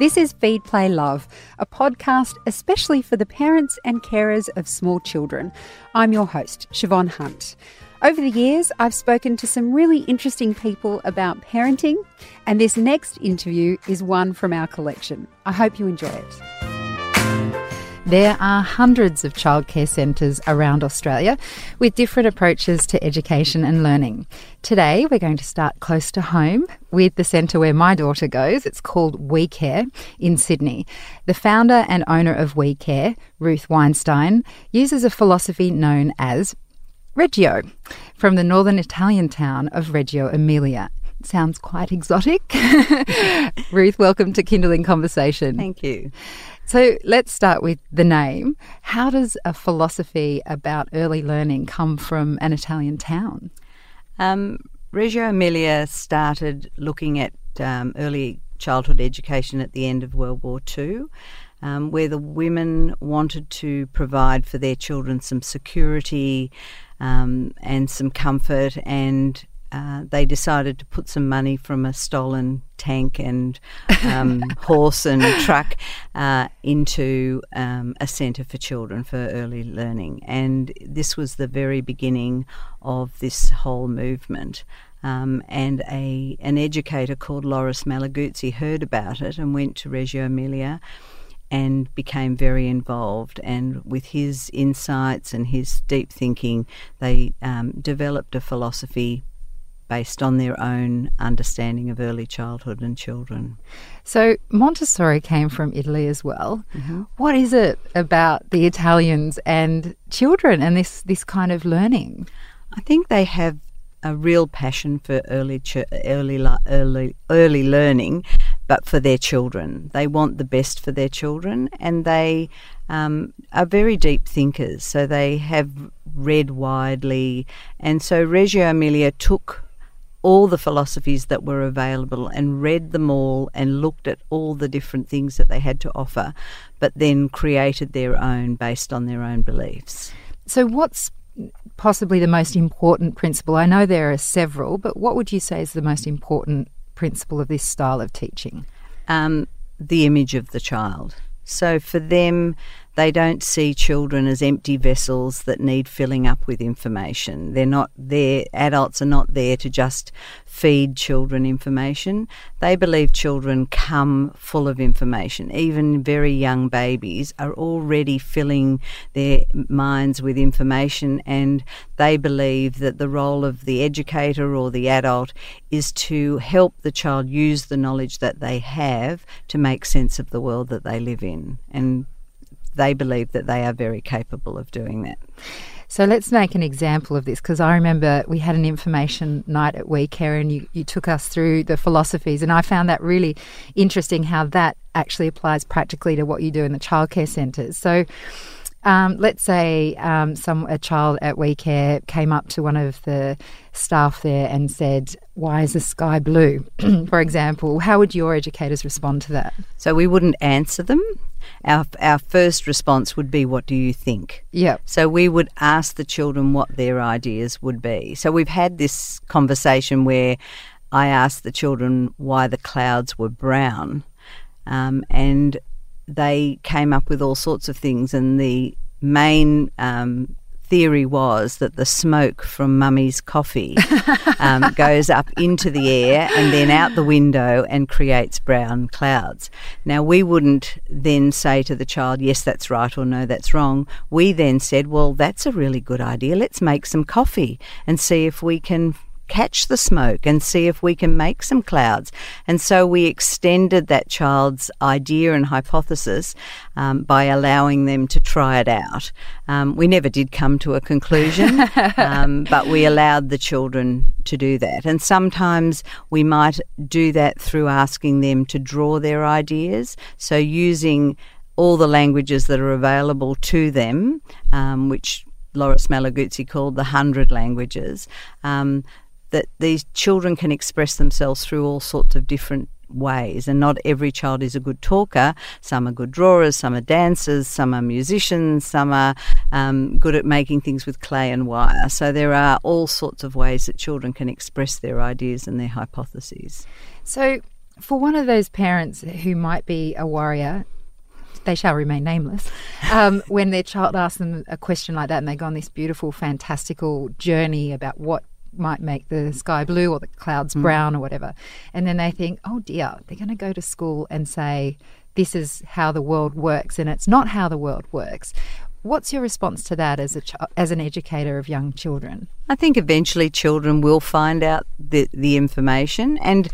This is Feed Play Love, a podcast especially for the parents and carers of small children. I'm your host, Siobhan Hunt. Over the years, I've spoken to some really interesting people about parenting, and this next interview is one from our collection. I hope you enjoy it. There are hundreds of childcare centres around Australia with different approaches to education and learning. Today, we're going to start close to home with the centre where my daughter goes. It's called We Care in Sydney. The founder and owner of We Care, Ruth Weinstein, uses a philosophy known as Reggio from the northern Italian town of Reggio Emilia. Sounds quite exotic. Ruth, welcome to Kindling Conversation. Thank you. So let's start with the name. How does a philosophy about early learning come from an Italian town? Um, Reggio Emilia started looking at um, early childhood education at the end of World War II. Um, where the women wanted to provide for their children some security um, and some comfort, and uh, they decided to put some money from a stolen tank and um, horse and truck uh, into um, a centre for children for early learning. And this was the very beginning of this whole movement. Um, and a an educator called Loris Malaguzzi heard about it and went to Reggio Emilia and became very involved. And with his insights and his deep thinking, they um, developed a philosophy based on their own understanding of early childhood and children. So Montessori came from Italy as well. Mm-hmm. What is it about the Italians and children and this this kind of learning? I think they have a real passion for early ch- early early early learning, but for their children. They want the best for their children, and they um, are very deep thinkers. So they have read widely, and so Reggio Emilia took all the philosophies that were available and read them all and looked at all the different things that they had to offer, but then created their own based on their own beliefs. So, what's possibly the most important principle? I know there are several, but what would you say is the most important principle of this style of teaching? Um, the image of the child. So, for them, they don't see children as empty vessels that need filling up with information. They're not there, adults are not there to just feed children information. They believe children come full of information. Even very young babies are already filling their minds with information, and they believe that the role of the educator or the adult is to help the child use the knowledge that they have to make sense of the world that they live in. And they believe that they are very capable of doing that. So let's make an example of this because I remember we had an information night at WeCare and you, you took us through the philosophies, and I found that really interesting how that actually applies practically to what you do in the childcare centres. So um, let's say um, some a child at WeCare came up to one of the staff there and said, "Why is the sky blue?" For example, how would your educators respond to that? So we wouldn't answer them. Our our first response would be, "What do you think?" Yeah. So we would ask the children what their ideas would be. So we've had this conversation where I asked the children why the clouds were brown, um, and they came up with all sorts of things, and the main um, theory was that the smoke from mummy's coffee um, goes up into the air and then out the window and creates brown clouds. Now, we wouldn't then say to the child, yes, that's right, or no, that's wrong. We then said, well, that's a really good idea. Let's make some coffee and see if we can catch the smoke and see if we can make some clouds. And so we extended that child's idea and hypothesis um, by allowing them to try it out. Um, we never did come to a conclusion, um, but we allowed the children to do that. And sometimes we might do that through asking them to draw their ideas. So using all the languages that are available to them, um, which Loris Malaguzzi called the hundred languages. Um, that these children can express themselves through all sorts of different ways. And not every child is a good talker. Some are good drawers some are dancers some are musicians some are um, good at making things with clay and wire. So there are all sorts of ways that children can express their ideas and their hypotheses. So for one of those parents who might be a warrior, they shall remain nameless, um, when their child asks them a question like that and they go on this beautiful, fantastical journey about what might make the sky blue or the clouds mm. brown or whatever. And then they think, oh dear, they're going to go to school and say, this is how the world works, and it's not how the world works. What's your response to that as a ch- as an educator of young children? I think eventually children will find out the the information and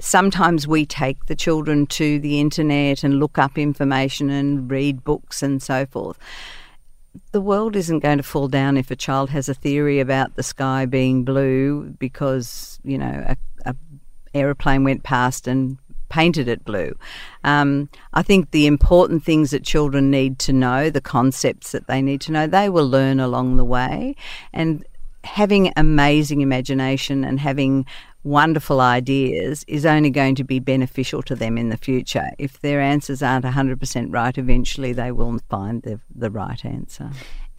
sometimes we take the children to the internet and look up information and read books and so forth. The world isn't going to fall down if a child has a theory about the sky being blue because, you know, a, a aeroplane went past and painted it blue. Um, I think the important things that children need to know, the concepts that they need to know, they will learn along the way. And having amazing imagination and having wonderful ideas is only going to be beneficial to them in the future. If their answers aren't 100% right, eventually they will find the, the right answer.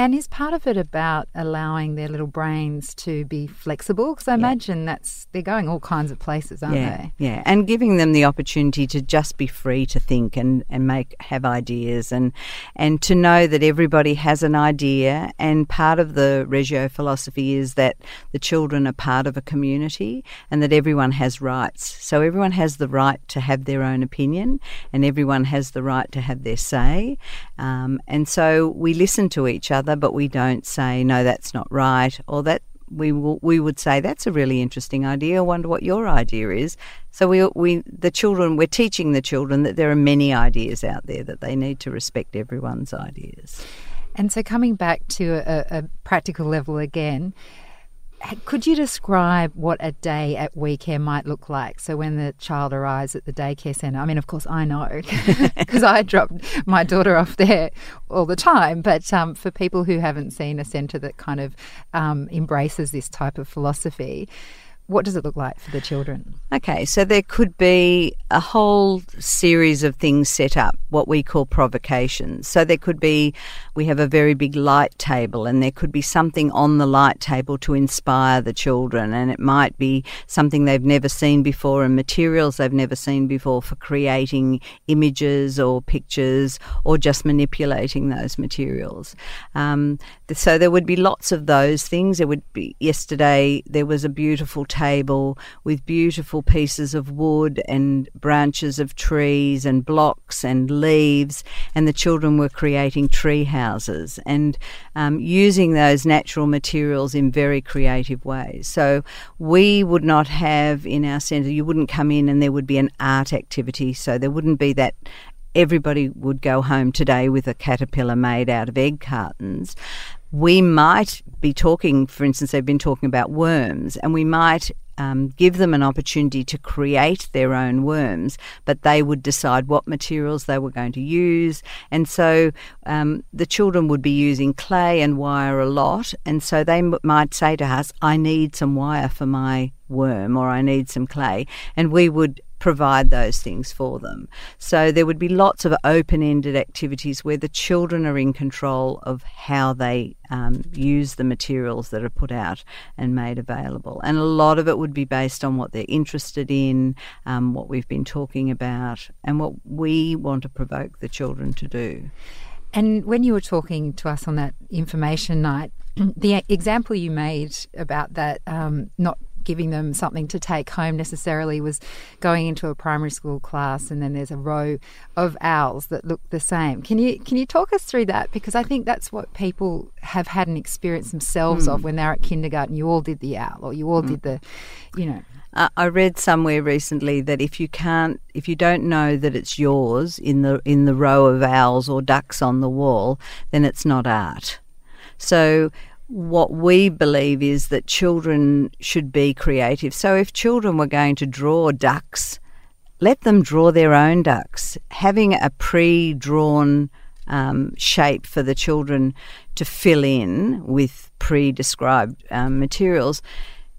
And is part of it about allowing their little brains to be flexible? Because I yeah. imagine that's they're going all kinds of places, aren't yeah, they? Yeah, and giving them the opportunity to just be free to think and, and make have ideas and and to know that everybody has an idea. And part of the Reggio philosophy is that the children are part of a community and that everyone has rights. So everyone has the right to have their own opinion, and everyone has the right to have their say. Um, and so we listen to each other but we don't say, no, that's not right, or that we will, we would say that's a really interesting idea. I wonder what your idea is. So we we the children we're teaching the children that there are many ideas out there that they need to respect everyone's ideas. And so coming back to a, a practical level again, could you describe what a day at WeCare might look like? So when the child arrives at the daycare centre, I mean, of course, I know because I drop my daughter off there all the time. But um, for people who haven't seen a centre that kind of um, embraces this type of philosophy, what does it look like for the children? Okay, so there could be a whole series of things set up, what we call provocations. So there could be, we have a very big light table, and there could be something on the light table to inspire the children, and it might be something they've never seen before and materials they've never seen before for creating images or pictures or just manipulating those materials. Um, so there would be lots of those things. There would be, yesterday, there was a beautiful table with beautiful pieces of wood and branches of trees and blocks and leaves, and the children were creating tree houses and um, using those natural materials in very creative ways. So we would not have in our centre, you wouldn't come in and there would be an art activity, so there wouldn't be that everybody would go home today with a caterpillar made out of egg cartons we might be talking, for instance, they've been talking about worms, and we might um, give them an opportunity to create their own worms, but they would decide what materials they were going to use. And so um, the children would be using clay and wire a lot. And so they m- might say to us, I need some wire for my worm or I need some clay. And we would provide those things for them. So there would be lots of open ended activities where the children are in control of how they um, use the materials that are put out and made available. And a lot of it would be based on what they're interested in, um, what we've been talking about, and what we want to provoke the children to do. And when you were talking to us on that information night, the example you made about that um, not giving them something to take home necessarily was going into a primary school class and then there's a row of owls that look the same. Can you can you talk us through that because I think that's what people have had an experience themselves mm. of when they're at kindergarten. You all did the owl or you all mm. did the, you know. Uh, I read somewhere recently that if you can't, if you don't know that it's yours in the in the row of owls or ducks on the wall, then it's not art. So what we believe is that children should be creative. So if children were going to draw ducks, let them draw their own ducks. Having a pre drawn um, shape for the children to fill in with pre described um, materials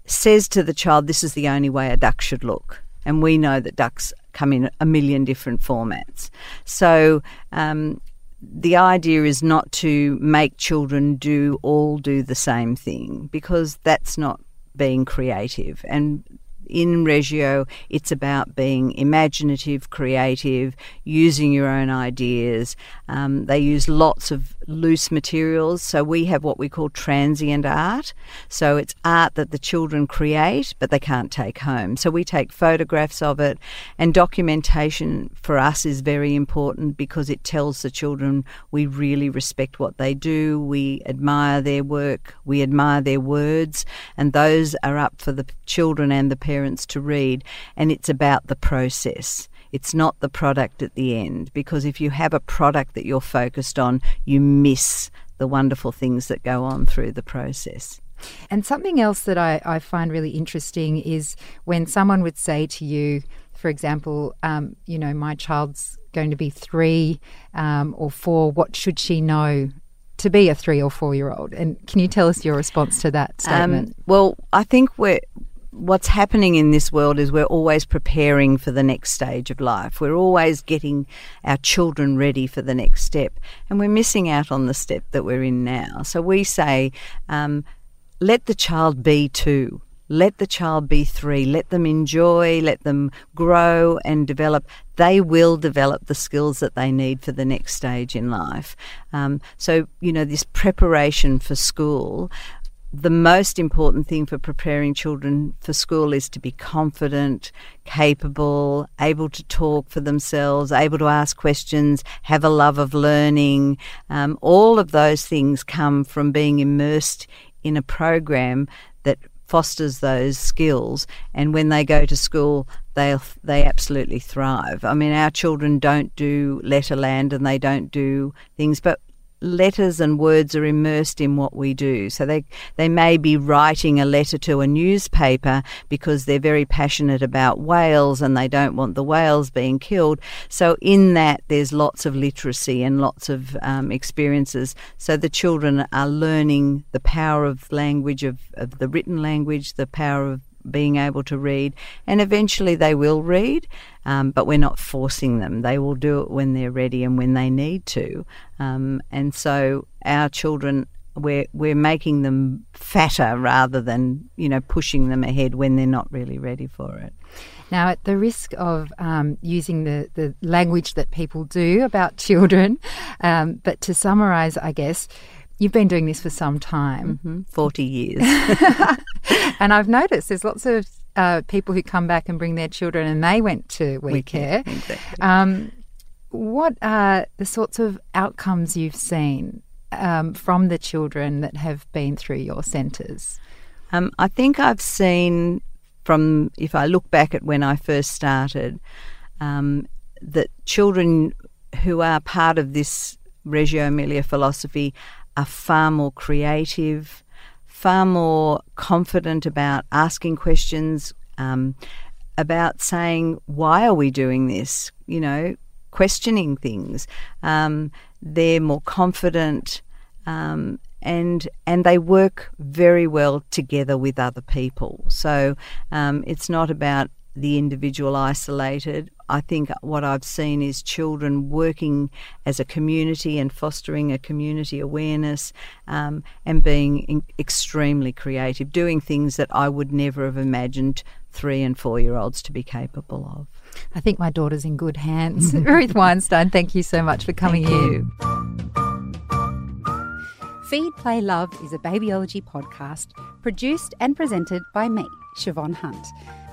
says to the child, this is the only way a duck should look. And we know that ducks come in a million different formats. So um, the idea is not to make children do all do the same thing because that's not being creative and in Reggio, it's about being imaginative, creative, using your own ideas. Um, they use lots of loose materials. So we have what we call transient art. So it's art that the children create, but they can't take home. So we take photographs of it, and documentation for us is very important because it tells the children we really respect what they do, we admire their work, we admire their words, and those are up for the children and the parents to read. And it's about the process. It's not the product at the end because if you have a product that you're focused on, you miss the wonderful things that go on through the process. And something else that I, I find really interesting is when someone would say to you, for example, um, you know, my child's going to be three um, or four, what should she know to be a three or four year old? And can you tell us your response to that statement? Um, well, I think we're what's happening in this world is we're always preparing for the next stage of life. We're always getting our children ready for the next step, and we're missing out on the step that we're in now. So we say, um, let the child be two. Let the child be three. Let them enjoy, let them grow and develop. They will develop the skills that they need for the next stage in life. Um, so, you know, this preparation for school the most important thing for preparing children for school is to be confident, capable, able to talk for themselves, able to ask questions, have a love of learning. Um, all of those things come from being immersed in a program that fosters those skills. And when they go to school, they they absolutely thrive. I mean, our children don't do letterland and they don't do things, but letters and words are immersed in what we do. So they they may be writing a letter to a newspaper because they're very passionate about whales and they don't want the whales being killed. So in that there's lots of literacy and lots of um, experiences. So the children are learning the power of language of, of the written language, the power of being able to read, and eventually they will read, um, but we're not forcing them. They will do it when they're ready and when they need to. Um, and so our children, we're we're making them fatter rather than you know pushing them ahead when they're not really ready for it. Now, at the risk of um, using the, the language that people do about children, um, but to summarise, I guess, You've been doing this for some time. Mm-hmm. 40 years. and I've noticed there's lots of uh, people who come back and bring their children and they went to We, we Care. Care. Exactly. Um, what are the sorts of outcomes you've seen um, from the children that have been through your centres? Um, I think I've seen from, if I look back at when I first started, um, that children who are part of this Reggio Emilia philosophy are far more creative, far more confident about asking questions, um, about saying, why are we doing this? You know, questioning things. Um, they're more confident. Um, and and they work very well together with other people. So um, it's not about the individual isolated. I think what I've seen is children working as a community and fostering a community awareness um, and being in- extremely creative, doing things that I would never have imagined three and four year olds to be capable of. I think my daughter's in good hands. Ruth Weinstein, thank you so much for coming thank in. You. Feed, Play, Love is a babyology podcast produced and presented by me, Siobhan Hunt.